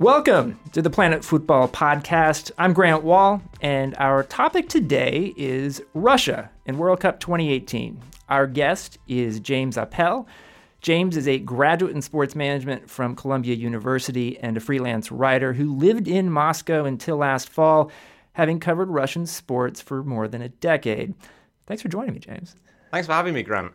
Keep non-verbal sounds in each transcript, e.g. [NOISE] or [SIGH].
Welcome to the Planet Football Podcast. I'm Grant Wahl, and our topic today is Russia and World Cup 2018. Our guest is James Appell. James is a graduate in sports management from Columbia University and a freelance writer who lived in Moscow until last fall, having covered Russian sports for more than a decade. Thanks for joining me, James. Thanks for having me, Grant.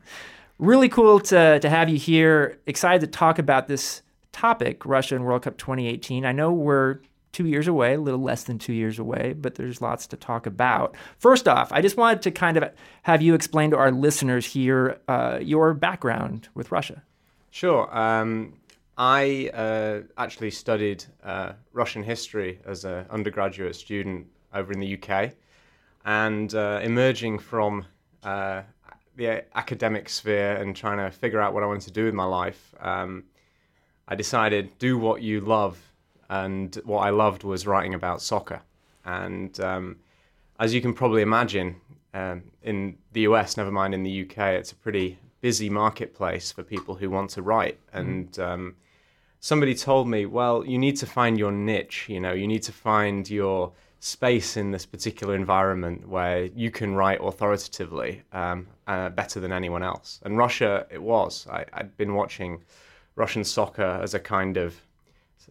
Really cool to, to have you here. Excited to talk about this topic, Russia and World Cup 2018. I know we're two years away, a little less than two years away, but there's lots to talk about. First off, I just wanted to kind of have you explain to our listeners here uh, your background with Russia. Sure. Um, I uh, actually studied uh, Russian history as an undergraduate student over in the UK, and uh, emerging from uh, the academic sphere and trying to figure out what I wanted to do with my life. Um, I decided do what you love, and what I loved was writing about soccer. And um, as you can probably imagine, um, in the US, never mind in the UK, it's a pretty busy marketplace for people who want to write. Mm-hmm. And um, somebody told me, well, you need to find your niche. You know, you need to find your space in this particular environment where you can write authoritatively um, uh, better than anyone else. And Russia, it was. I, I'd been watching Russian soccer as a kind of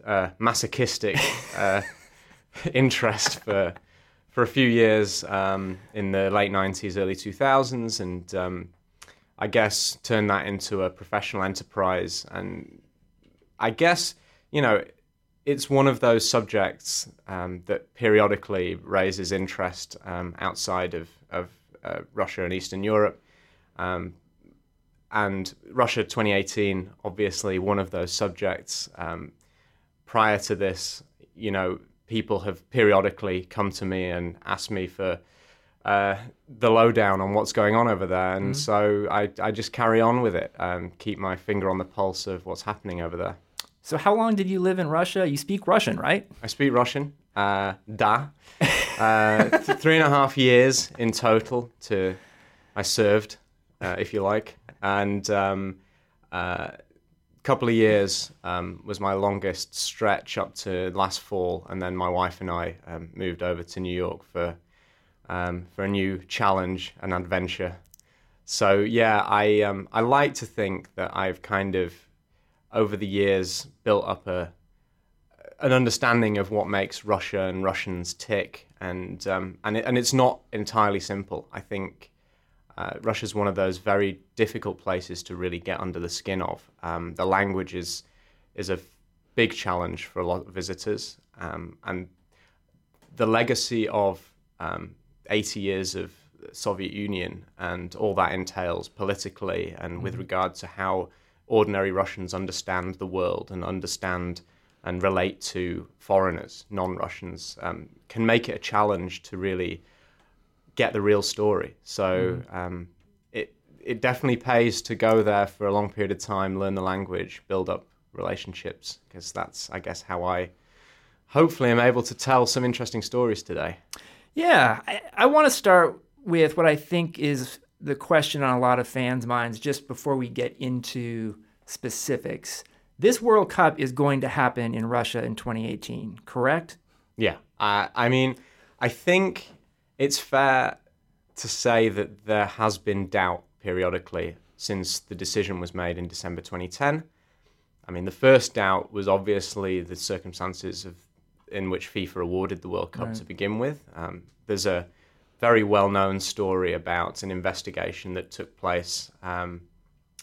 uh, masochistic uh, [LAUGHS] interest for for a few years um, in the late '90s, early 2000s, and um, I guess turned that into a professional enterprise. And I guess you know it's one of those subjects um, that periodically raises interest um, outside of of uh, Russia and Eastern Europe. Um, and Russia 2018, obviously one of those subjects. Um, prior to this, you know, people have periodically come to me and asked me for uh, the lowdown on what's going on over there, and mm-hmm. so I, I just carry on with it and keep my finger on the pulse of what's happening over there. So, how long did you live in Russia? You speak Russian, right? I speak Russian. Uh, da. Uh, th- three and a half years in total to I served, uh, if you like and um, uh, couple of years um, was my longest stretch up to last fall, and then my wife and I um, moved over to New York for um, for a new challenge and adventure. So yeah, I um, I like to think that I've kind of over the years built up a an understanding of what makes Russia and Russians tick, and um, and it, and it's not entirely simple. I think uh, Russia is one of those very difficult places to really get under the skin of. Um, the language is is a big challenge for a lot of visitors, um, and the legacy of um, 80 years of Soviet Union and all that entails politically and mm-hmm. with regard to how ordinary Russians understand the world and understand and relate to foreigners, non-Russians, um, can make it a challenge to really get the real story. So mm. um, it it definitely pays to go there for a long period of time, learn the language, build up relationships, because that's I guess how I hopefully am able to tell some interesting stories today. Yeah, I, I want to start with what I think is the question on a lot of fans' minds just before we get into specifics. This World Cup is going to happen in Russia in 2018, correct? Yeah. Uh, I mean, I think it's fair to say that there has been doubt periodically since the decision was made in December 2010. I mean, the first doubt was obviously the circumstances of in which FIFA awarded the World Cup right. to begin with. Um, there's a very well-known story about an investigation that took place um,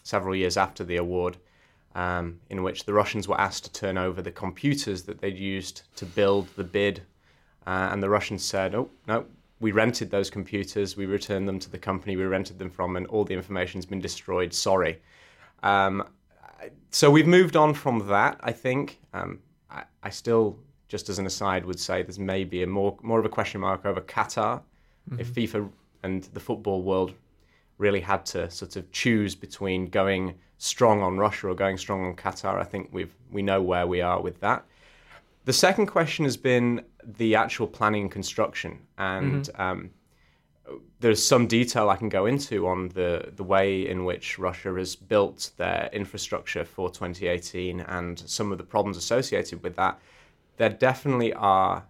several years after the award, um, in which the Russians were asked to turn over the computers that they'd used to build the bid, uh, and the Russians said, "Oh no, we rented those computers, we returned them to the company we rented them from, and all the information's been destroyed. Sorry. Um, so we've moved on from that. I think. Um, I, I, still, just as an aside, would say there's maybe a more more of a question mark over Qatar. Mm-hmm. If FIFA and the football world really had to sort of choose between going strong on Russia or going strong on Qatar, I think we've we know where we are with that. The second question has been the actual planning and construction, and mm-hmm. um, there's some detail I can go into on the the way in which Russia has built their infrastructure for 2018 and some of the problems associated with that. there definitely are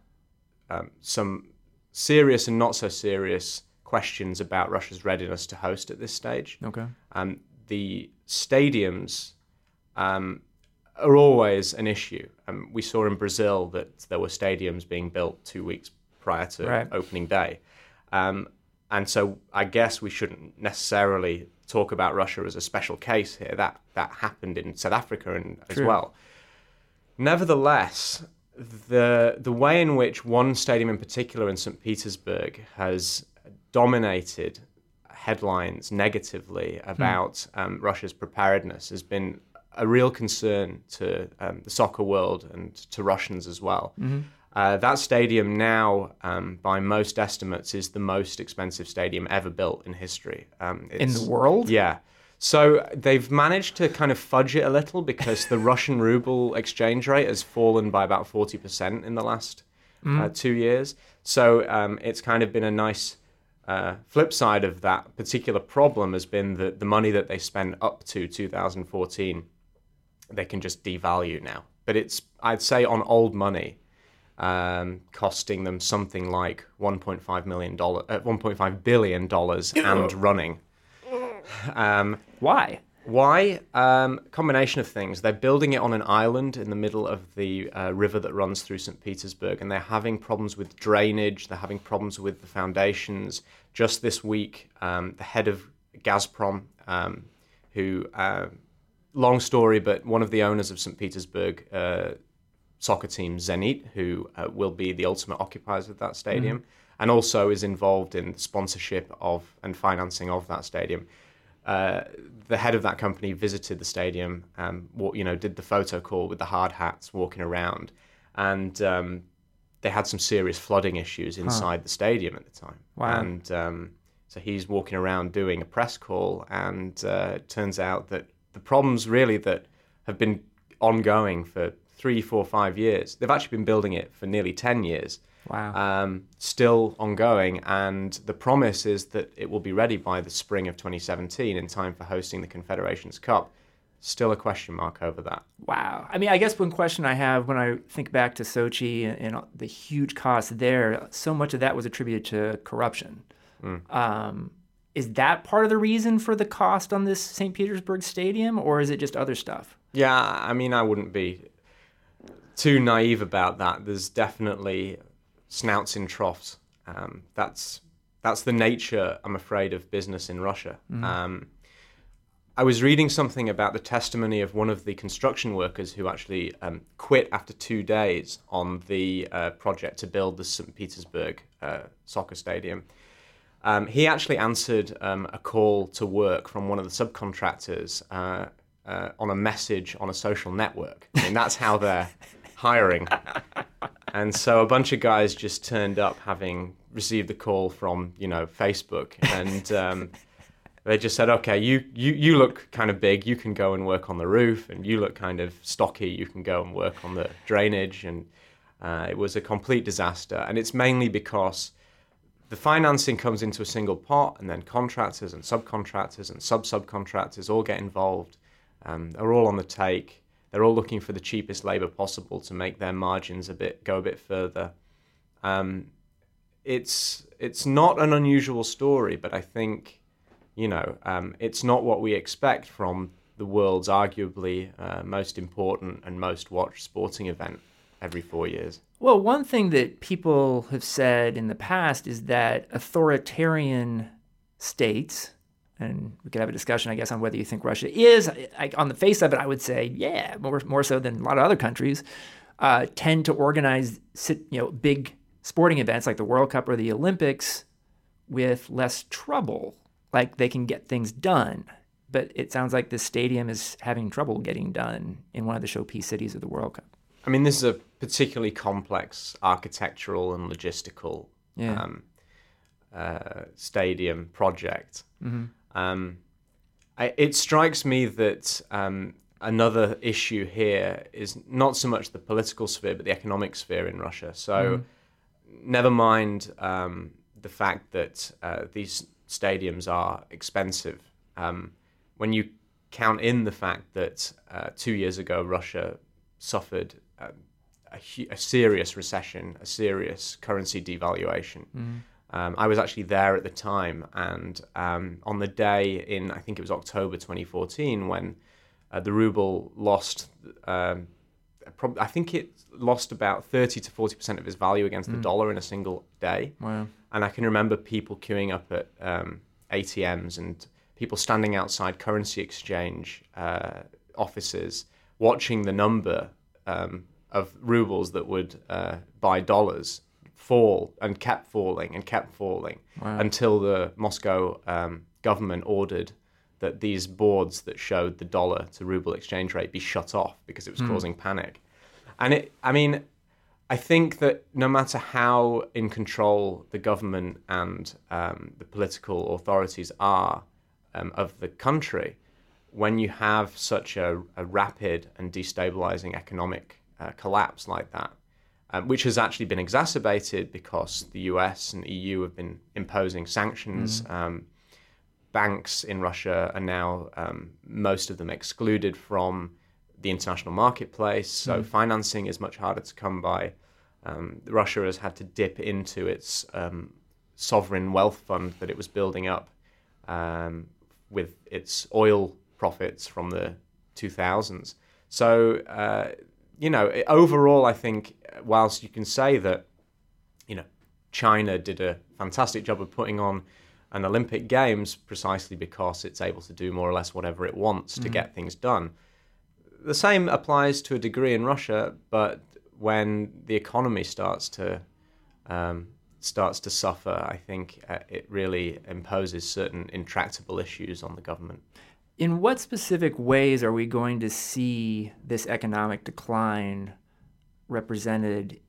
um, some serious and not so serious questions about Russia's readiness to host at this stage. Okay. Um, the stadiums um, are always an issue. Um, we saw in Brazil that there were stadiums being built two weeks prior to Right. opening day. Um, and so I guess we shouldn't necessarily talk about Russia as a special case here. That, that happened in South Africa and, as True. well. Nevertheless, the the way in which one stadium in particular in St. Petersburg has dominated headlines negatively about um, Russia's preparedness has been a real concern to um, the soccer world and to Russians as well. Uh, that stadium now, um, by most estimates, is the most expensive stadium ever built in history. Um, In the world? yeah. So they've managed to kind of fudge it a little because the Russian ruble exchange rate has fallen by about 40% in the last uh, two years. So um, it's kind of been a nice uh, flip side of that particular problem has been that the money that they spent up to 2014, they can just devalue now. But it's, I'd say, on old money, um, costing them something like 1.5 million dollar, uh, 1.5 billion dollars and running. Um, Why? why? Um, combination of things. They're building it on an island in the middle of the uh, river that runs through St. Petersburg, and they're having problems with drainage. They're having problems with the foundations. Just this week, um, the head of Gazprom, um, who, uh, long story, but one of the owners of St. Petersburg uh, soccer team, Zenit, who uh, will be the ultimate occupiers of that stadium, and also is involved in sponsorship of and financing of that stadium uh, the head of that company visited the stadium, um, you know, did the photo call with the hard hats walking around, and um, they had some serious flooding issues inside the stadium at the time. Wow. And um, so he's walking around doing a press call, and uh, it turns out that the problems really that have been ongoing for three, four, five years, they've actually been building it for nearly 10 years Wow. um, still ongoing, and the promise is that it will be ready by the spring of 2017 in time for hosting the Confederations Cup. Still a question mark over that. Wow. I mean, I guess one question I have when I think back to Sochi and, and the huge costs there, so much of that was attributed to corruption. Um, is that part of the reason for the cost on this St. Petersburg stadium, or is it just other stuff? Yeah, I mean, I wouldn't be too naive about that. There's definitely snouts in troughs. Um, that's that's the nature, I'm afraid, of business in Russia. Um, I was reading something about the testimony of one of the construction workers who actually um, quit after two days on the uh, project to build the St. Petersburg uh, soccer stadium. Um, he actually answered um, a call to work from one of the subcontractors uh, uh, on a message on a social network. I mean, that's how they're hiring. And so a bunch of guys just turned up having received the call from, you know, Facebook. And um, they just said, okay, you, you, you look kind of big. You can go and work on the roof. And you look kind of stocky. You can go and work on the drainage. And uh, it was a complete disaster. And it's mainly because the financing comes into a single pot, and then contractors and subcontractors and sub subcontractors all get involved. Um, they're all on the take. They're all looking for the cheapest labor possible to make their margins a bit go a bit further. Um, it's it's not an unusual story, but I think you know um, it's not what we expect from the world's arguably uh, most important and most watched sporting event every four years. Well, one thing that people have said in the past is that authoritarian states, and we could have a discussion, I guess, on whether you think Russia is, I, on the face of it, I would say, yeah, more, more so than a lot of other countries, uh, tend to organize you know, big sporting events like the World Cup or the Olympics with less trouble. Like they can get things done. But it sounds like this stadium is having trouble getting done in one of the showpiece cities of the World Cup. I mean, this is a particularly complex architectural and logistical Yeah. um, uh, stadium project. Um, I, it strikes me that um, another issue here is not so much the political sphere, but the economic sphere in Russia. So, never mind um, the fact that uh, these stadiums are expensive. Um, when you count in the fact that uh, two years ago Russia suffered um, a, a serious recession, a serious currency devaluation. Um, I was actually there at the time, and um, on the day in I think it was October 2014 when uh, the ruble lost. Um, prob- I think it lost about 30 to 40 percent of its value against the dollar in a single day. Wow. And I can remember people queuing up at um, ATMs and people standing outside currency exchange uh, offices, watching the number um, of rubles that would uh, buy dollars fall and kept falling and kept falling Wow. until the Moscow um, government ordered that these boards that showed the dollar to ruble exchange rate be shut off because it was causing panic. And it, I mean, I think that no matter how in control the government and um, the political authorities are um, of the country, when you have such a, a rapid and destabilizing economic uh, collapse like that, um, which has actually been exacerbated because the US and the EU have been imposing sanctions. Um, banks in Russia are now, um, most of them, excluded from the international marketplace. So financing is much harder to come by. Um, Russia has had to dip into its um, sovereign wealth fund that it was building up um, with its oil profits from the 2000s. So, uh, you know, overall, I think, whilst you can say that, you know, China did a fantastic job of putting on an Olympic Games precisely because it's able to do more or less whatever it wants to get things done. The same applies to a degree in Russia, but when the economy starts to um, starts to suffer, I think uh, it really imposes certain intractable issues on the government. In what specific ways are we going to see this economic decline represented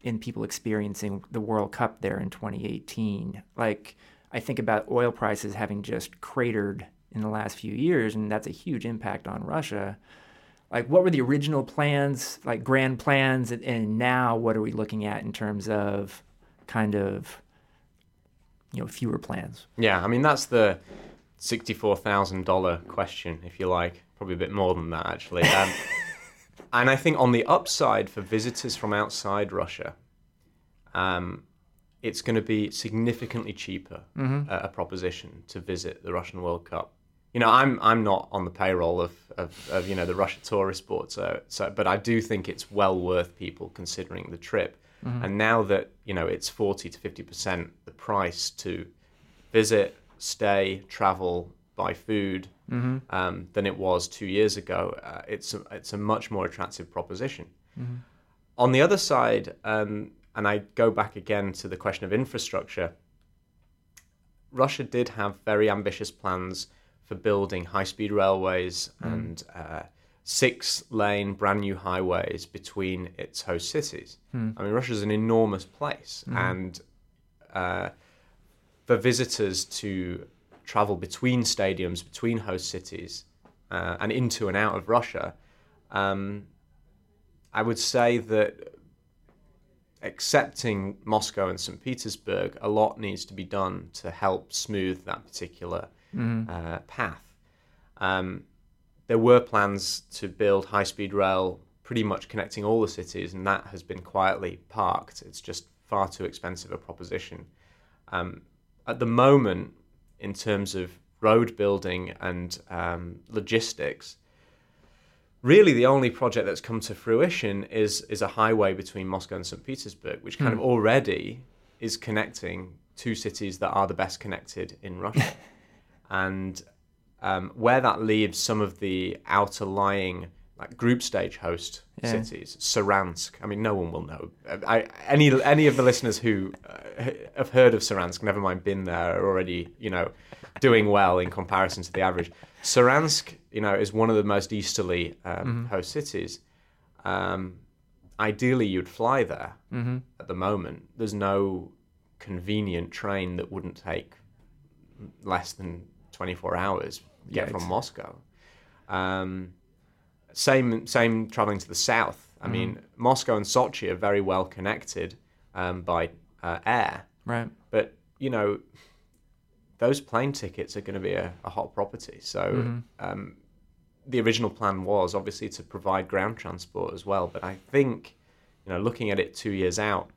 in people experiencing the World Cup there in 2018? Like, I think about oil prices having just cratered in the last few years, and that's a huge impact on Russia. Like, what were the original plans, like grand plans, and, and now what are we looking at in terms of kind of, you know, fewer plans? Yeah, I mean that's the sixty-four thousand dollar question, if you like. Probably a bit more than that, actually. Um, [LAUGHS] and I think on the upside for visitors from outside Russia, um, it's going to be significantly cheaper uh, a proposition to visit the Russian World Cup. You know, I'm I'm not on the payroll of, of, of you know the Russia tourist board, so so but I do think it's well worth people considering the trip. And now that you know it's forty to fifty percent the price to visit, stay, travel, buy food um, than it was two years ago, uh, it's a, it's a much more attractive proposition. On the other side, um, and I go back again to the question of infrastructure, Russia did have very ambitious plans for building high speed railways and uh, six lane brand new highways between its host cities. I mean, Russia's an enormous place, and uh, for visitors to travel between stadiums, between host cities, uh, and into and out of Russia, um, I would say that accepting Moscow and St. Petersburg, a lot needs to be done to help smooth that particular uh, path. Um, there were plans to build high speed rail pretty much connecting all the cities, and that has been quietly parked. It's just far too expensive a proposition. Um, at the moment, in terms of road building and um, logistics, really the only project that's come to fruition is is a highway between Moscow and St. Petersburg, which kind of already is connecting two cities that are the best connected in Russia. [LAUGHS] and um, where that leaves some of the outer lying like group stage host Yeah. cities, Saransk. I mean, no one will know. I, any any of the listeners who uh, have heard of Saransk, never mind been there, are already you know doing well in comparison to the average. Saransk, you know, is one of the most easterly um, host cities. Um, ideally, you'd fly there. At the moment, there's no convenient train that wouldn't take less than 24 hours to get Yikes. from Moscow. Um, same same traveling to the south. I mean, Moscow and Sochi are very well connected um, by uh, air, Right. but you know, those plane tickets are going to be a, a hot property. So um, the original plan was obviously to provide ground transport as well. But I think you know, looking at it two years out,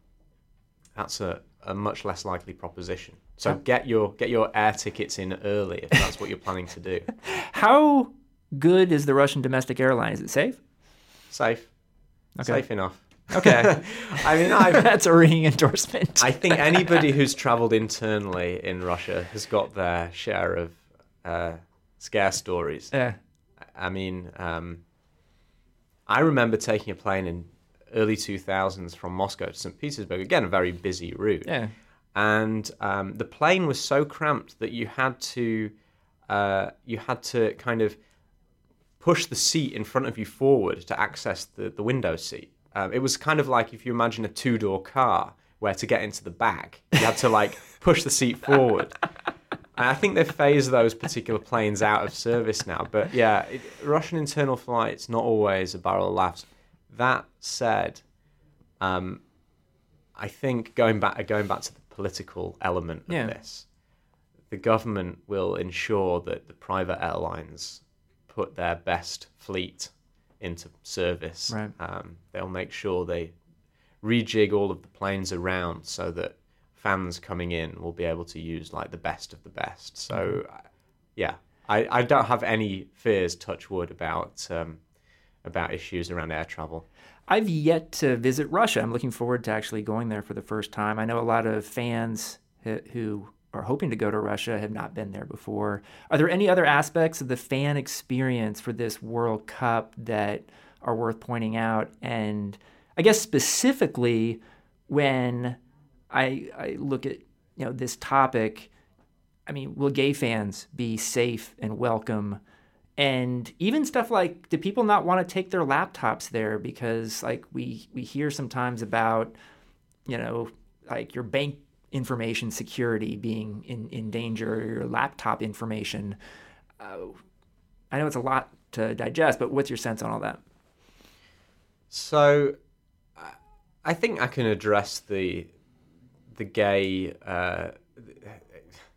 that's a, a much less likely proposition. So Yeah. get your get your air tickets in early if that's what you're planning to do. [LAUGHS] How good is the Russian domestic airline? Is it safe? Safe, Okay. safe enough. Okay. [LAUGHS] I mean, [LAUGHS] I've, That's a ringing endorsement. I think [LAUGHS] anybody who's travelled internally in Russia has got their share of uh, scare stories. yeah. I mean, um, I remember taking a plane in early 2000s from Moscow to St. Petersburg. Again, a very busy route. Yeah. And um, the plane was so cramped that you had to uh, you had to kind of push the seat in front of you forward to access the, the window seat. Um, it was kind of like if you imagine a two door car where to get into the back, you had to like [LAUGHS] push the seat forward. And I think they've phased those particular planes out of service now. But yeah, it, Russian internal flights not always a barrel of laughs. That said, um, I think going back going back to the political element of Yeah. this, the government will ensure that the private airlines put their best fleet into service. Right. Um, they'll make sure they rejig all of the planes around so that fans coming in will be able to use like the best of the best. So, Mm-hmm. yeah, I, I don't have any fears, touch wood, about um, about issues around air travel. I've yet to visit Russia. I'm looking forward to actually going there for the first time. I know a lot of fans who are hoping to go to Russia have not been there before. Are there any other aspects of the fan experience for this World Cup that are worth pointing out? And I guess specifically when I, I look at you know this topic, I mean, will gay fans be safe and welcome? and even stuff like do people not want to take their laptops there because like we we hear sometimes about you know like your bank information security being in, in danger your laptop information uh, i know it's a lot to digest but what's your sense on all that So, I- I think I can address the the gay uh,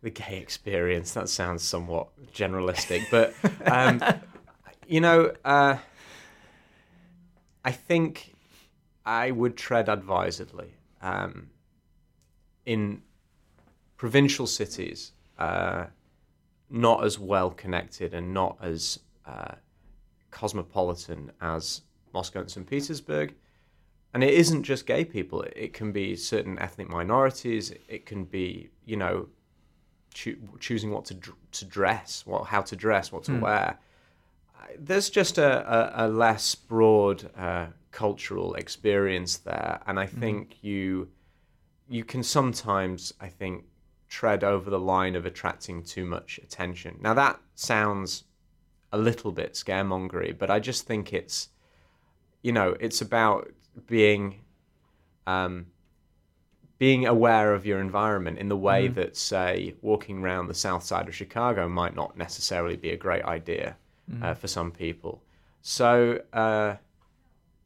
the gay experience. That sounds somewhat generalistic, but um, [LAUGHS] you know, uh, I think I would tread advisedly. Um, in provincial cities, uh, not as well connected and not as uh, cosmopolitan as Moscow and St. Petersburg. And it isn't just gay people. It, can be certain ethnic minorities. It can be, you know, choo- choosing what to dr- to dress, what how to dress, what to wear. Uh, There's just a, a, a less broad uh, cultural experience there, and I think you you can sometimes, I think, tread over the line of attracting too much attention. Now that sounds a little bit scaremongery, but I just think it's, you know, it's about being, um, being aware of your environment in the way that, say, walking around the south side of Chicago might not necessarily be a great idea uh, for some people. So, uh,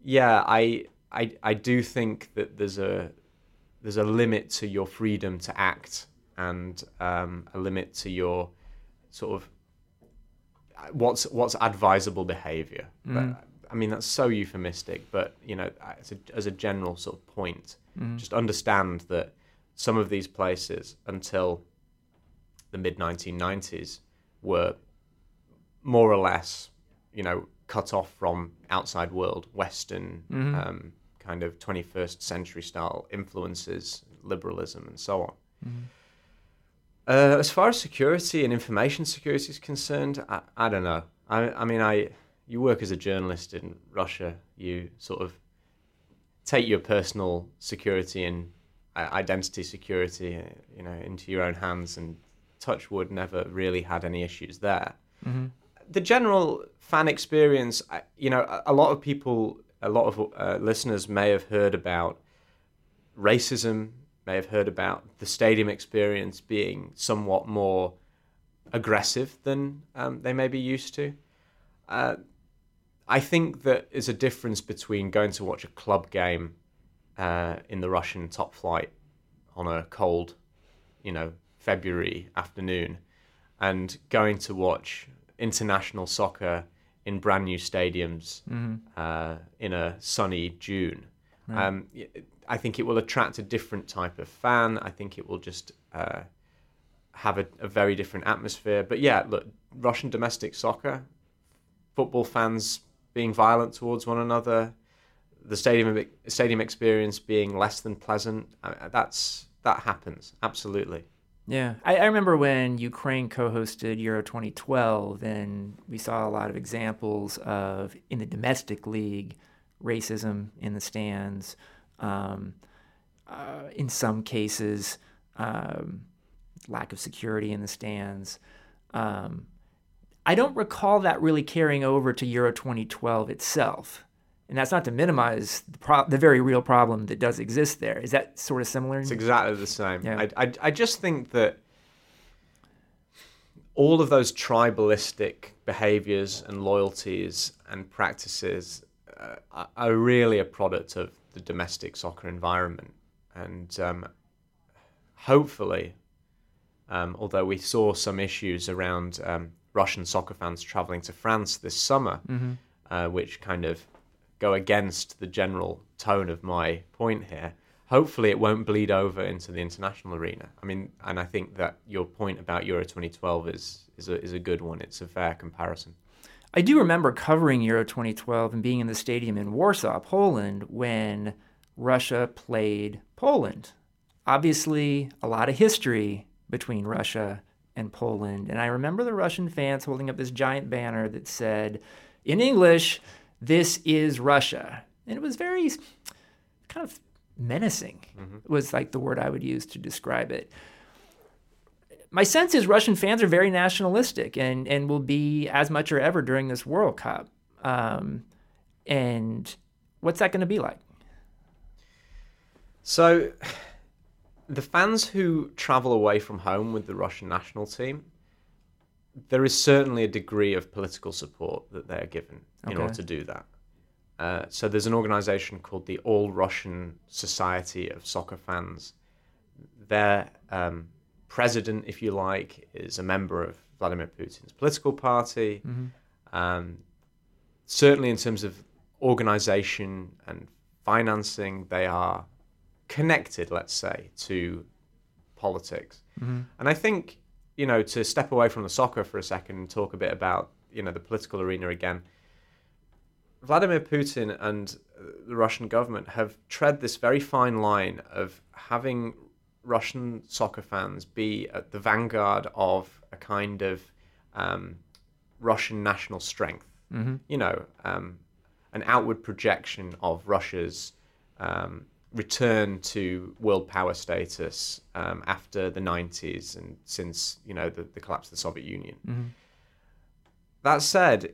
yeah, I, I, I do think that there's a, there's a limit to your freedom to act and um, a limit to your sort of what's what's advisable behavior. But, I mean that's so euphemistic, but you know, as a, as a general sort of point, just understand that some of these places until the mid 1990s were more or less, you know, cut off from outside world, Western um, kind of 21st century style influences, liberalism, and so on. Uh, as far as security and information security is concerned, I, I don't know. I, I mean, I you work as a journalist in Russia. You sort of take your personal security and uh, identity security, uh, you know, into your own hands. And Touchwood never really had any issues there. The general fan experience, you know, a lot of people, a lot of uh, listeners may have heard about racism, may have heard about the stadium experience being somewhat more aggressive than um, they may be used to. Uh, I think that is a difference between going to watch a club game uh, in the Russian top flight on a cold, you know, February afternoon and going to watch international soccer in brand new stadiums uh, in a sunny June. Um, I think it will attract a different type of fan. I think it will just uh, have a, a, very different atmosphere. But yeah, look, Russian domestic soccer, football fans being violent towards one another, the stadium stadium experience being less than pleasant. Uh, that's that happens absolutely. Yeah, I, I, remember when Ukraine co-hosted Euro 2012, and we saw a lot of examples of in the domestic league racism in the stands. Um, uh, in some cases, um, lack of security in the stands. Um, I don't recall that really carrying over to Euro 2012 itself. And that's not to minimize the, pro- the very real problem that does exist there. Is that sort of similar? It's exactly the same. Yeah. I, I, I just think that all of those tribalistic behaviors and loyalties and practices uh, are really a product of the domestic soccer environment. And um, hopefully, um, although we saw some issues around um, Russian soccer fans traveling to France this summer, mm-hmm. uh, which kind of go against the general tone of my point here. Hopefully, it won't bleed over into the international arena. I mean, and I think that your point about Euro 2012 is is a, is a good one. It's a fair comparison. I do remember covering Euro 2012 and being in the stadium in Warsaw, Poland, when Russia played Poland. Obviously, a lot of history between Russia and Poland. And I remember the Russian fans holding up this giant banner that said, in English, this is Russia. And it was very kind of menacing, mm-hmm. was like the word I would use to describe it. My sense is Russian fans are very nationalistic and, and will be as much or ever during this World Cup. Um, and what's that going to be like? So, [SIGHS] the fans who travel away from home with the Russian national team, there is certainly a degree of political support that they are given in order to do that. Uh, so there's an organization called the All Russian Society of Soccer Fans. Their um, president, if you like, is a member of Vladimir Putin's political party. Mm-hmm. Um, certainly, in terms of organization and financing, they are connected, let's say, to politics. Mm-hmm. And I think, you know, to step away from the soccer for a second and talk a bit about, you know, the political arena again. Vladimir Putin and the Russian government have tread this very fine line of having Russian soccer fans be at the vanguard of a kind of um, Russian national strength. Mm-hmm. You know, um, an outward projection of Russia's um, return to world power status um, after the 90s and since you know the, the collapse of the Soviet Union. Mm-hmm. That said,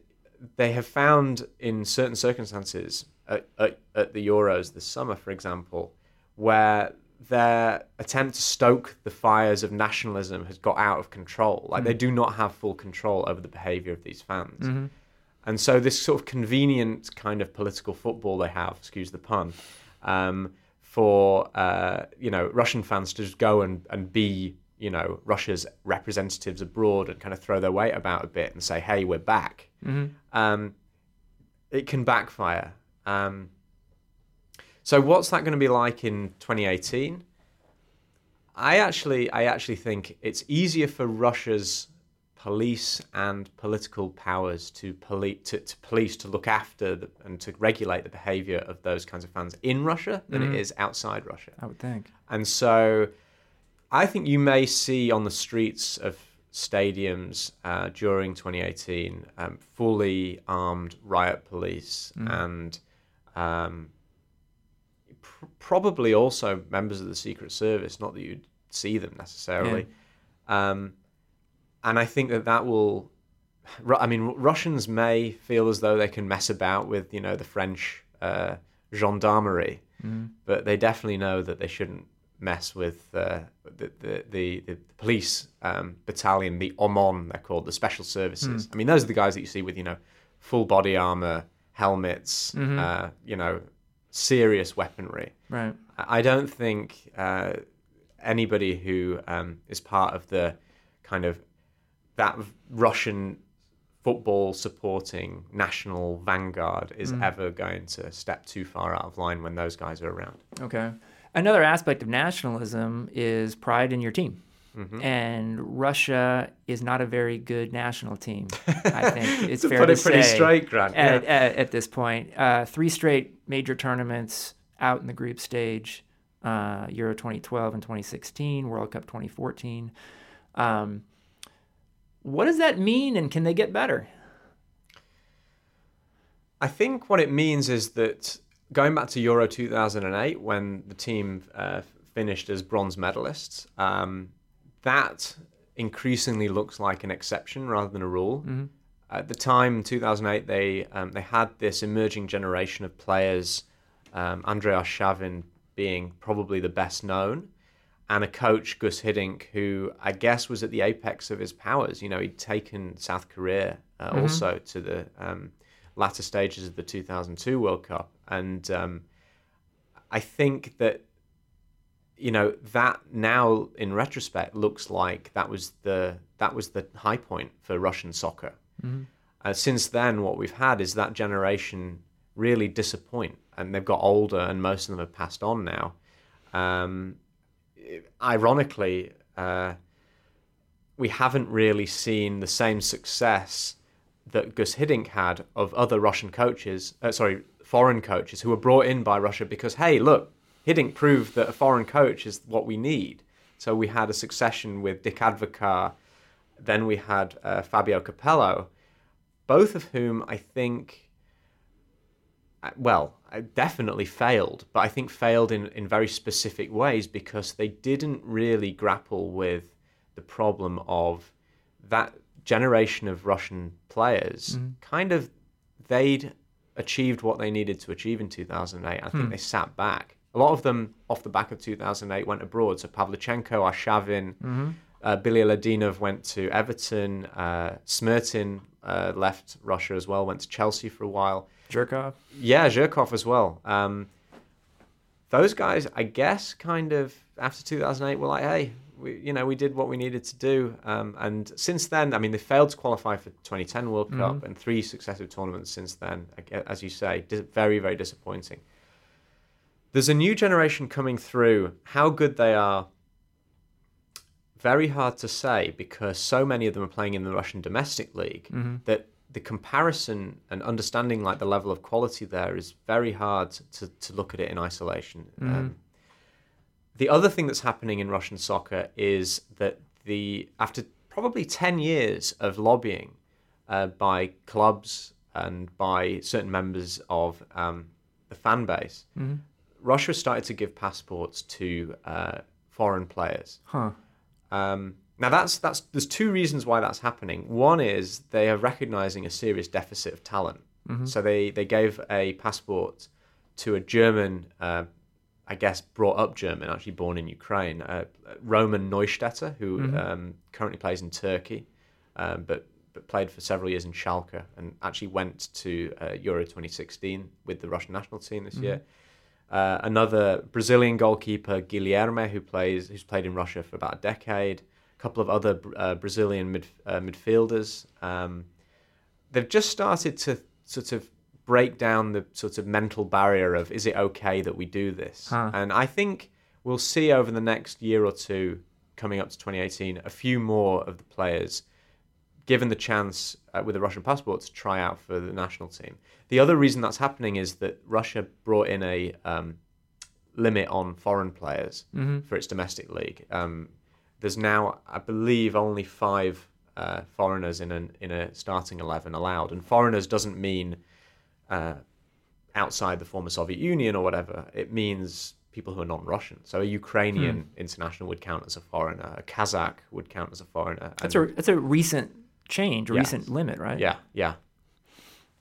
they have found in certain circumstances at, at, at, the Euros this summer, for example, where their attempt to stoke the fires of nationalism has got out of control. Like mm-hmm. they do not have full control over the behavior of these fans. Mm-hmm. And so this sort of convenient kind of political football they have, excuse the pun, um, for uh, you know Russian fans to just go and, and be you know Russia's representatives abroad and kind of throw their weight about a bit and say, hey, we're back. Mm-hmm. Um, it can backfire. Um, so what's that going to be like in 2018? I actually, I actually think it's easier for Russia's police and political powers to, poli- to, to police to look after the, and to regulate the behavior of those kinds of fans in Russia than mm. it is outside Russia. I would think. And so I think you may see on the streets of stadiums uh, during 2018 um, fully armed riot police mm. and um, pr- probably also members of the Secret Service, not that you'd see them necessarily. Yeah. Um, and I think that that will. I mean, Russians may feel as though they can mess about with, you know, the French uh, gendarmerie, mm. but they definitely know that they shouldn't mess with uh, the, the, the, the, police um, battalion, the OMON, they're called, the special services. Mm. I mean, those are the guys that you see with, you know, full body armor, helmets, mm-hmm. uh, you know, serious weaponry. Right. I don't think uh, anybody who um, is part of the kind of that Russian football supporting national vanguard is Mm. ever going to step too far out of line when those guys are around. Okay. Another aspect of nationalism is pride in your team. Mm-hmm. And Russia is not a very good national team. [LAUGHS] I think it's To fair put to it pretty say straight, Grant, At, yeah. at, at this point, uh, three straight major tournaments out in the group stage: uh, Euro 2012 and 2016, World Cup 2014. Um, what does that mean, and can they get better? I think what it means is that going back to Euro 2008, when the team uh, finished as bronze medalists, um, that increasingly looks like an exception rather than a rule. At the time, 2008, they um, they had this emerging generation of players, um, Andrei Arshavin being probably the best known, and a coach, Gus Hiddink, who I guess was at the apex of his powers. You know, he'd taken South Korea uh, also to the um, latter stages of the 2002 World Cup, and um, I think that you know that now in retrospect looks like that was the that was the high point for Russian soccer. Uh, since then, what we've had is that generation really disappoint, and they've got older, and most of them have passed on now. Um, ironically, uh, we haven't really seen the same success that Gus Hiddink had of other Russian coaches, uh, sorry, foreign coaches who were brought in by Russia because, hey, look, Hiddink proved that a foreign coach is what we need. So we had a succession with Dick Advocaat, then we had uh, Fabio Capello, both of whom I think, uh, well, uh, definitely failed, but I think failed in, in very specific ways because they didn't really grapple with the problem of that generation of Russian players kind of they'd achieved what they needed to achieve in 2008. I think they sat back. A lot of them, off the back of 2008, went abroad. So Pavlyuchenko, Arshavin, uh, Bilyaletdinov went to Everton. Uh, Smertin uh, left Russia as well, went to Chelsea for a while. Zhirkov. Yeah, Zhirkov as well. Um, those guys, I guess, kind of after 2008 were like, hey, we, you know, we did what we needed to do. Um, and since then, I mean, they failed to qualify for 2010 World Cup and three successive tournaments since then. As you say, very, very disappointing. There's a new generation coming through. How good they are, very hard to say because so many of them are playing in the Russian domestic league that the comparison and understanding like the level of quality there is very hard to, to look at it in isolation. Um, the other thing that's happening in Russian soccer is that the after probably 10 years of lobbying uh, by clubs and by certain members of um, the fan base, Russia started to give passports to uh, foreign players. Huh. Um, now that's that's there's two reasons why that's happening. One is they are recognizing a serious deficit of talent. So they they gave a passport to a German, uh, I guess brought up German, actually born in Ukraine, uh, Roman Neustädter, who um, currently plays in Turkey, um, but but played for several years in Schalke and actually went to uh, Euro 2016 with the Russian national team this year. Uh, another Brazilian goalkeeper, Guilherme, who plays, who's played in Russia for about a decade. A couple of other uh, Brazilian mid, uh, midfielders. Um, they've just started to sort of break down the sort of mental barrier of is it okay that we do this? Huh. And I think we'll see over the next year or two, coming up to 2018, a few more of the players given the chance uh, with a Russian passport to try out for the national team. The other reason that's happening is that Russia brought in a um, limit on foreign players for its domestic league. Um, there's now, I believe, only five uh, foreigners in an in a starting eleven allowed, and foreigners doesn't mean uh, outside the former Soviet Union or whatever. It means people who are non-Russian. So a Ukrainian international would count as a foreigner. A Kazakh would count as a foreigner. That's a that's a recent change, Yeah. recent limit, right? yeah, yeah.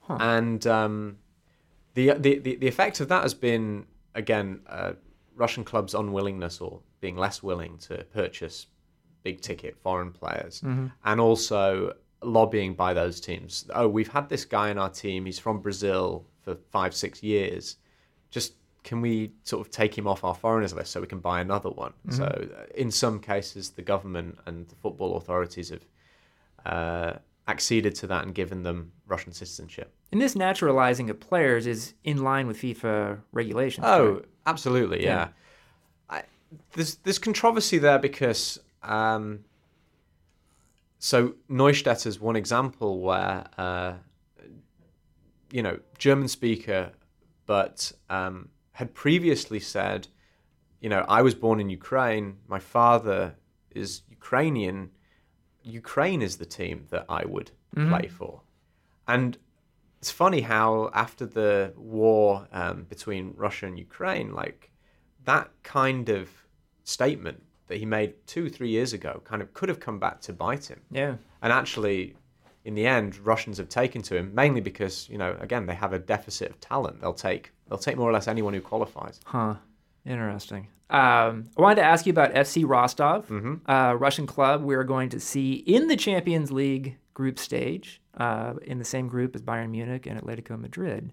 And um, the, the the the effect of that has been again uh, Russian clubs' unwillingness or being less willing to purchase big ticket foreign players, and also lobbying by those teams. Oh, we've had this guy in our team. He's from Brazil for five six years. Just can we sort of take him off our foreigners list so we can buy another one? So uh, in some cases, the government and the football authorities have uh, acceded to that and given them Russian citizenship. And this naturalizing of players is in line with FIFA regulations. Oh, correct? absolutely, yeah. Yeah. I, there's there's controversy there because um, so Neustadt is one example where uh, you know German speaker, but um, had previously said, you know, I was born in Ukraine. My father is Ukrainian. Ukraine is the team that I would play for, and it's funny how after the war um, between Russia and Ukraine, like that kind of statement that he made two, three years ago, kind of could have come back to bite him. Yeah. And actually, in the end, Russians have taken to him mainly because you know, again, they have a deficit of talent. They'll take they'll take more or less anyone who qualifies. Huh. Interesting. Um, I wanted to ask you about FC Rostov, Mm-hmm. uh, Russian club we're going to see in the Champions League group stage, uh, in the same group as Bayern Munich and Atletico Madrid.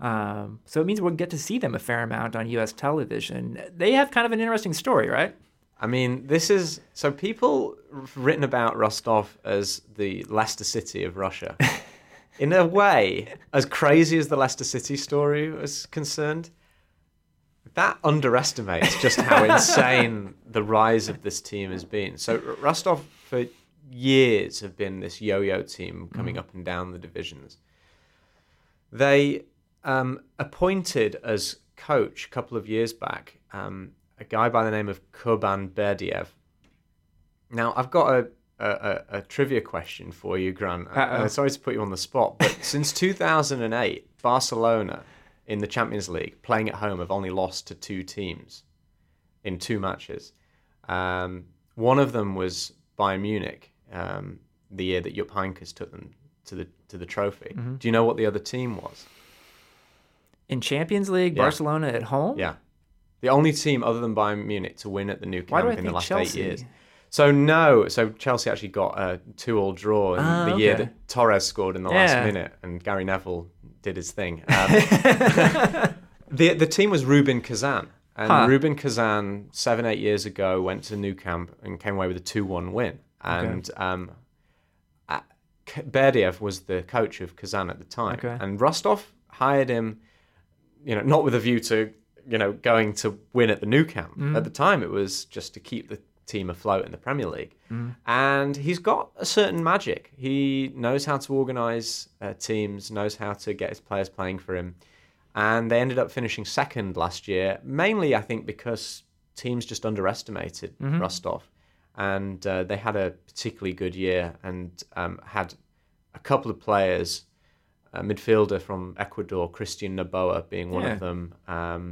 Um, so it means we'll get to see them a fair amount on U.S. television. They have kind of an interesting story, right? I mean, this is so people have written about Rostov as the Leicester City of Russia. [LAUGHS] In a way, as crazy as the Leicester City story was concerned, that underestimates just how [LAUGHS] insane the rise of this team has been. So Rostov for years have been this yo-yo team coming up and down the divisions. They um, appointed as coach a couple of years back um, a guy by the name of Kurban Berdiev. Now, I've got a, a, a, a trivia question for you, Grant. Uh, sorry to put you on the spot, but since 2008, Barcelona in the Champions League, playing at home, have only lost to two teams in two matches. Um, one of them was Bayern Munich, um, the year that Jupp Heynckes took them to the to the trophy. Mm-hmm. Do you know what the other team was? In Champions League, Yeah. Barcelona at home. Yeah. The only team other than Bayern Munich to win at the Nou Camp in the last Chelsea? eight years. So no, so Chelsea actually got a two-all draw in Ah, the year that Torres scored in the Yeah. last minute, and Gary Neville did his thing. [LAUGHS] Um, [LAUGHS] the the team was Rubin Kazan, and Huh. Rubin Kazan seven eight years ago went to Nou Camp and came away with a two-one win. And um, uh, Berdiev was the coach of Kazan at the time, Okay. and Rostov hired him you know, not with a view to, you know, going to win at the Nou Camp. At the time, it was just to keep the team afloat in the Premier League. And he's got a certain magic. He knows how to organise uh, teams, knows how to get his players playing for him. And they ended up finishing second last year, mainly, I think, because teams just underestimated Rostov. And uh, they had a particularly good year and um, had a couple of players a midfielder from Ecuador, Christian Noboa, being one Yeah. of them. Um,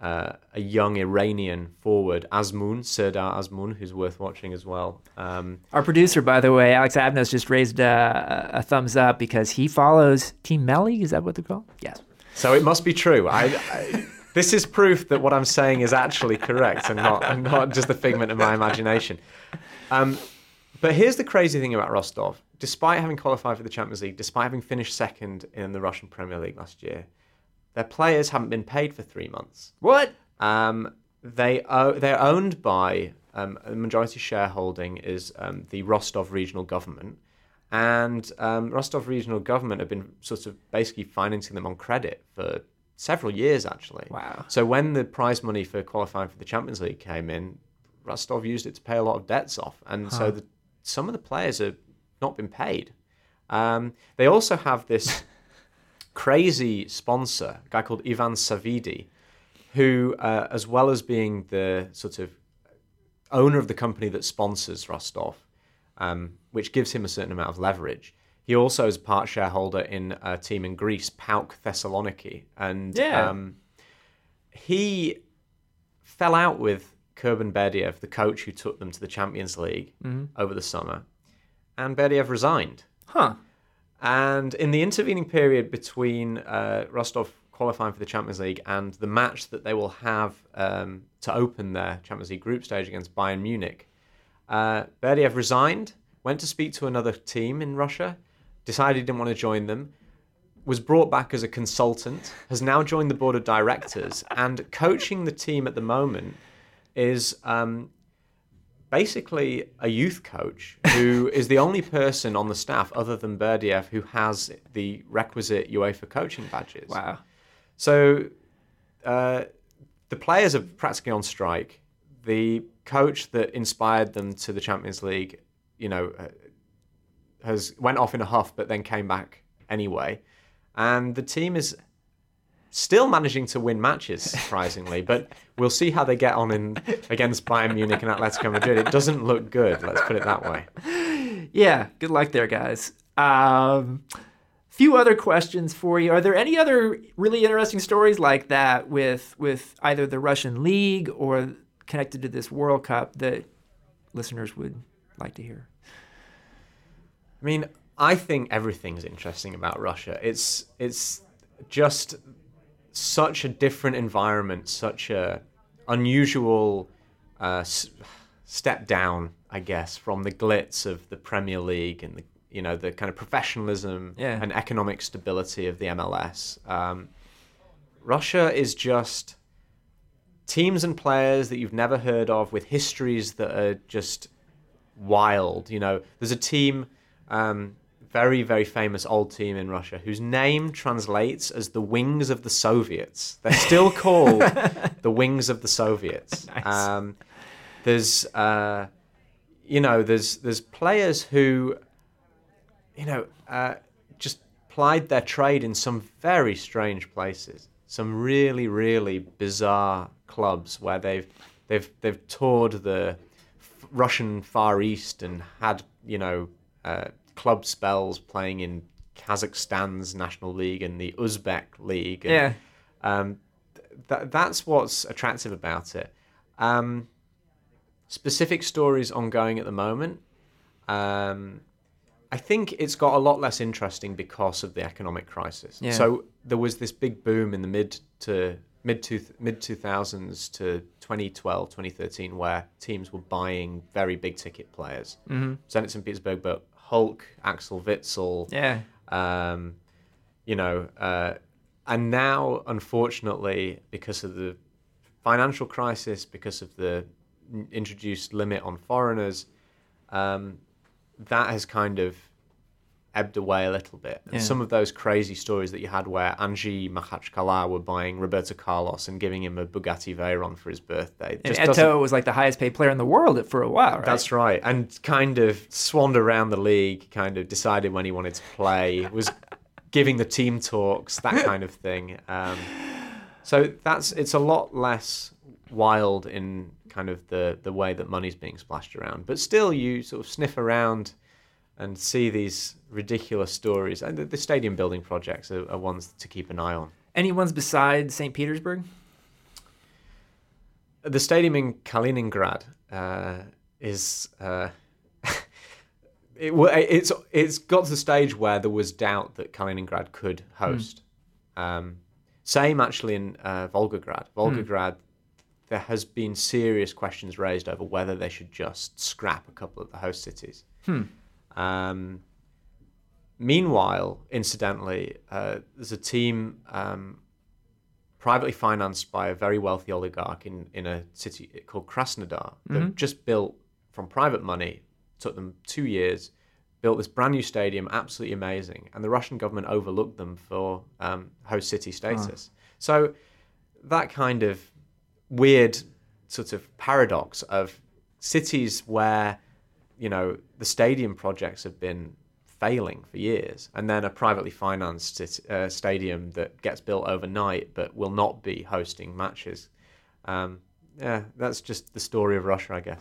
uh, a young Iranian forward, Azmoun, Sardar Azmoun, who's worth watching as well. Um, Our producer, by the way, Alex Abnos, just raised uh, a thumbs up because he follows Team Melli. Is that what they're called? Yes. so it must be true. I, I, this is proof that what I'm saying is actually correct and not, and not just the figment of my imagination. Um, but here's the crazy thing about Rostov. Despite having qualified for the Champions League, despite having finished second in the Russian Premier League last year, their players haven't been paid for three months. What? Um, they o- they're owned by um, a majority shareholding is um, the Rostov regional government, and um, Rostov regional government have been sort of basically financing them on credit for several years actually. Wow. So when the prize money for qualifying for the Champions League came in, Rostov used it to pay a lot of debts off, and so the, some of the players have not been paid. Um, they also have this crazy sponsor, a guy called Ivan Savvidi, who, uh, as well as being the sort of owner of the company that sponsors Rostov, um, which gives him a certain amount of leverage, he also is a part shareholder in a team in Greece, PAOK Thessaloniki, and Yeah. um, he fell out with Kurban Berdiev, the coach who took them to the Champions League over the summer, and Berdiev resigned. Huh. And in the intervening period between uh, Rostov qualifying for the Champions League and the match that they will have um, to open their Champions League group stage against Bayern Munich, uh, resigned, went to speak to another team in Russia, decided he didn't want to join them, was brought back as a consultant, has now joined the board of directors, and coaching the team at the moment is um, basically a youth coach who [LAUGHS] is the only person on the staff other than Berdiev who has the requisite UEFA coaching badges. Wow. So uh, the players are practically on strike. The coach that inspired them to the Champions League, you know, uh, has went off in a huff, but then came back anyway. And the team is still managing to win matches, surprisingly. but we'll see how they get on in against Bayern Munich and Atletico Madrid. It doesn't look good. Let's put it that way. Yeah, good luck there, guys. Um, few other questions for you. Are there any other really interesting stories like that with with either the Russian league or connected to this World Cup that listeners would like to hear? I mean, I think everything's interesting about Russia. It's it's just such a different environment, such a unusual uh, s- step down, I guess, from the glitz of the Premier League and the you know the kind of professionalism Yeah. and economic stability of the MLS. Um, Russia is just teams and players that you've never heard of with histories that are just wild. You know, there's a team, um, very very famous old team in Russia whose name translates as the Wings of the Soviets. They're still [LAUGHS] called the Wings of the Soviets. [LAUGHS] Nice. Um, there's, uh, you know, there's there's players who, you know, uh, just plied their trade in some very strange places. Some really really bizarre clubs where they've they've they've toured the f- Russian Far East and had you know uh, club spells playing in Kazakhstan's national league and the Uzbek league. And, Yeah. um, th- that's what's attractive about it. Um, specific stories ongoing at the moment. Um, I think it's got a lot less interesting because of the economic crisis. Yeah. So there was this big boom in the mid to mid two mid 2000s to 2012 2013 where teams were buying very big ticket players. Mm-hmm. Zenit St Petersburg but Hulk, Axel Witsel, Yeah. um, you know, uh, and now, unfortunately, because of the financial crisis, because of the introduced limit on foreigners, um, that has kind of ebbed away a little bit. And Yeah. some of those crazy stories that you had where Anzhi Makhachkala were buying Roberto Carlos and giving him a Bugatti Veyron for his birthday. And Eto'o was like the highest paid player in the world for a while, right? that's right. And kind of swanned around the league, kind of decided when he wanted to play, was giving the team talks, that [LAUGHS] kind of thing. Um, so that's it's a lot less wild in kind of the, the way that money's being splashed around. But still, you sort of sniff around and see these ridiculous stories. And the, the stadium building projects are, are ones to keep an eye on. Any ones besides St. Petersburg? the stadium in Kaliningrad uh, is uh, [LAUGHS] it, it's it's got to the stage where there was doubt that Kaliningrad could host. Um, same actually in uh, Volgograd. Volgograd, there has been serious questions raised over whether they should just scrap a couple of the host cities. Um, meanwhile, incidentally, uh, there's a team um, privately financed by a very wealthy oligarch in, in a city called Krasnodar that just built from private money, took them two years, built this brand new stadium, absolutely amazing. And the Russian government overlooked them for um, host city status. So that kind of weird sort of paradox of cities where, you know, the stadium projects have been failing for years, and then a privately financed uh, stadium that gets built overnight but will not be hosting matches. Um, yeah, that's just the story of Russia, I guess.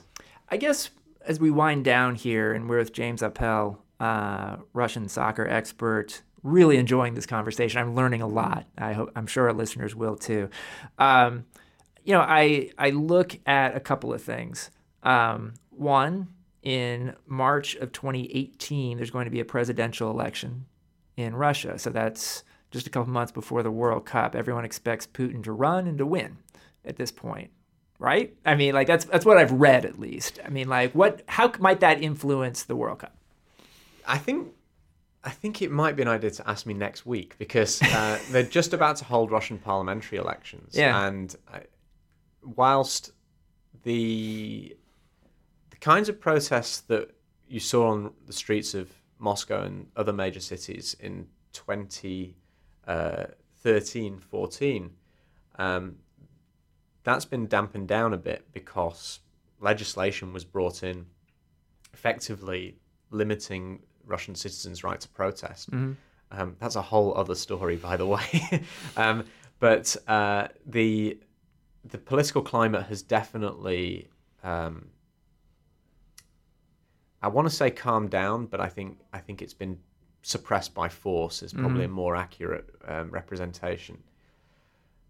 I guess as we wind down here, and we're with James Appell, uh, Russian soccer expert, really enjoying this conversation. I'm learning a lot. I hope I'm sure our listeners will too. Um, you know, I I look at a couple of things. Um, one, in March of 2018, there's going to be a presidential election in Russia. So that's just a couple months before the World Cup. Everyone expects Putin to run and to win at this point, right? I mean, like that's that's what I've read at least. I mean, like what how might that influence the World Cup? I think I think it might be an idea to ask me next week because uh, [LAUGHS] they're just about to hold Russian parliamentary elections. Yeah. And I, whilst the the kinds of protests that you saw on the streets of Moscow and other major cities in 2013 14, um, that's been dampened down a bit because legislation was brought in effectively limiting Russian citizens' right to protest. Mm-hmm. Um, that's a whole other story, by the way. [LAUGHS] um, but uh, the the political climate has definitely, um, I want to say calmed down, but I think I think it's been suppressed by force is probably Mhm. a more accurate um, representation.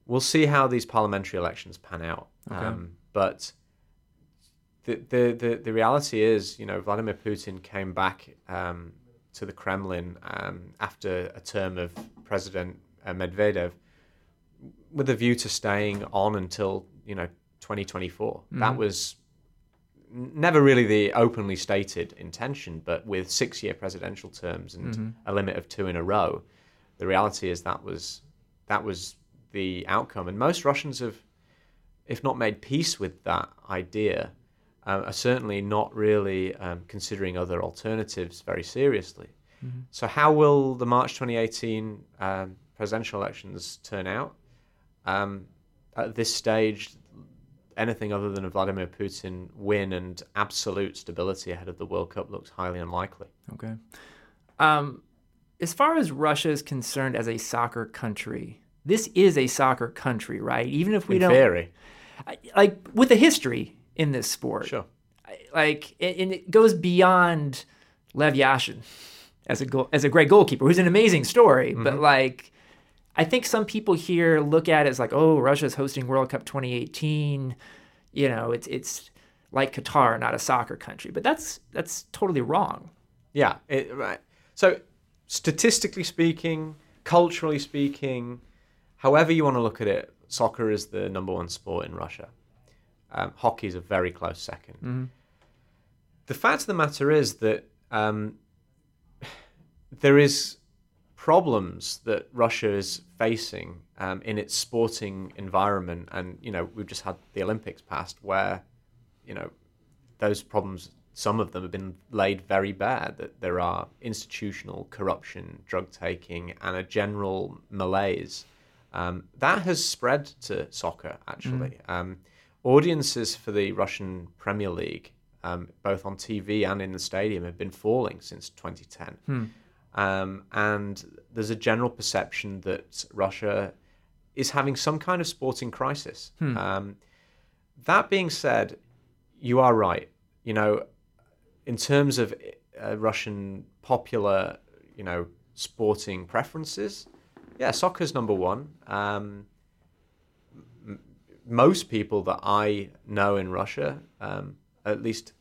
We'll see how these parliamentary elections pan out, Okay. um, but the, the the the reality is, you know, Vladimir Putin came back um, to the Kremlin um, after a term of President uh, Medvedev with a view to staying on until you know 2024. That Mhm. was never really the openly stated intention, but with six-year presidential terms and Mhm. a limit of two in a row, the reality is that was that was the outcome. And most Russians have, if not made peace with that idea, uh, are certainly not really um, considering other alternatives very seriously. Mhm. So, how will the March 2018 um, presidential elections turn out? Um, at this stage, anything other than a Vladimir Putin win and absolute stability ahead of the World Cup looks highly unlikely. Okay. Um, as far as Russia is concerned as a soccer country, this is a soccer country, right? Even if we In don't theory, like with a history in this sport. sure. Like and it goes beyond Lev Yashin as a goal, as a great goalkeeper, who's an amazing story. But like, I think some people here look at it as like, oh, Russia's hosting World Cup 2018. You know, it's it's like Qatar, not a soccer country. But that's that's totally wrong. Yeah, it, right. So, statistically speaking, culturally speaking, however you want to look at it, soccer is the number one sport in Russia. Um, hockey is a very close 2nd The fact of the matter is that um, [SIGHS] there is problems that Russia is facing um, in its sporting environment, and you know we've just had the Olympics passed, where you know those problems, some of them have been laid very bare. That there are institutional corruption, drug taking, and a general malaise um, that has spread to soccer. Actually, um, audiences for the Russian Premier League, um, both on TV and in the stadium, have been falling since 2010. Um, and there's a general perception that Russia is having some kind of sporting crisis. Um, that being said, you are right. You know, in terms of uh, Russian popular, you know, sporting preferences, yeah, soccer's number one. Um, m- most people that I know in Russia, um, at least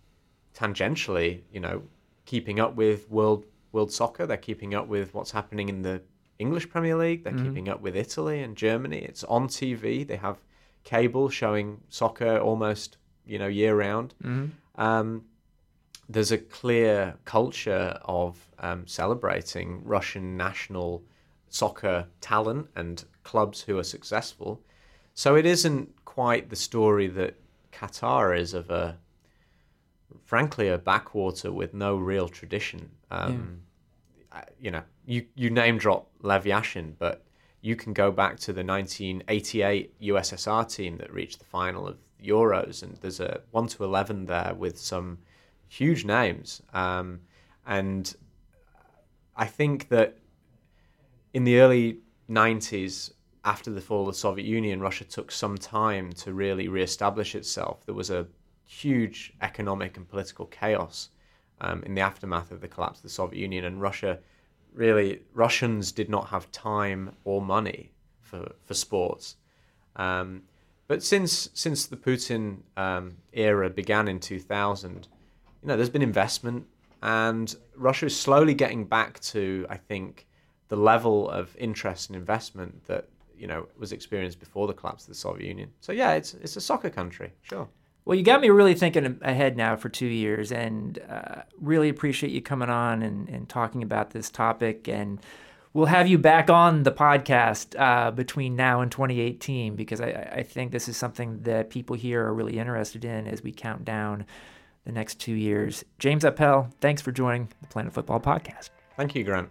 tangentially, you know, keeping up with world world soccer. They're keeping up with what's happening in the English Premier League. They're keeping up with Italy and Germany. It's on TV. They have cable showing soccer almost, you know, year round. Um, there's a clear culture of um, celebrating Russian national soccer talent and clubs who are successful. So it isn't quite the story that Qatar is of a, frankly, a backwater with no real tradition. Um, I- You know, you, you name drop Lev Yashin, but you can go back to the 1988 USSR team that reached the final of Euros, and there's a 1 to 11 there with some huge names. Um, and I think that in the early 90s, after the fall of the Soviet Union, Russia took some time to really re-establish itself. There was a huge economic and political chaos um, in the aftermath of the collapse of the Soviet Union, and Russia really Russians did not have time or money for for sports. Um, but since since the Putin um, era began in 2000, you know, there's been investment, and Russia is slowly getting back to, I think, the level of interest and investment that you know was experienced before the collapse of the Soviet Union. So yeah, it's it's a soccer country, sure. Well, you got me really thinking ahead now for two years, and uh, really appreciate you coming on and, and talking about this topic. And we'll have you back on the podcast uh, between now and 2018 because I, I think this is something that people here are really interested in as we count down the next two years. James Appell, thanks for joining the Planet Football Podcast. Thank you, Grant.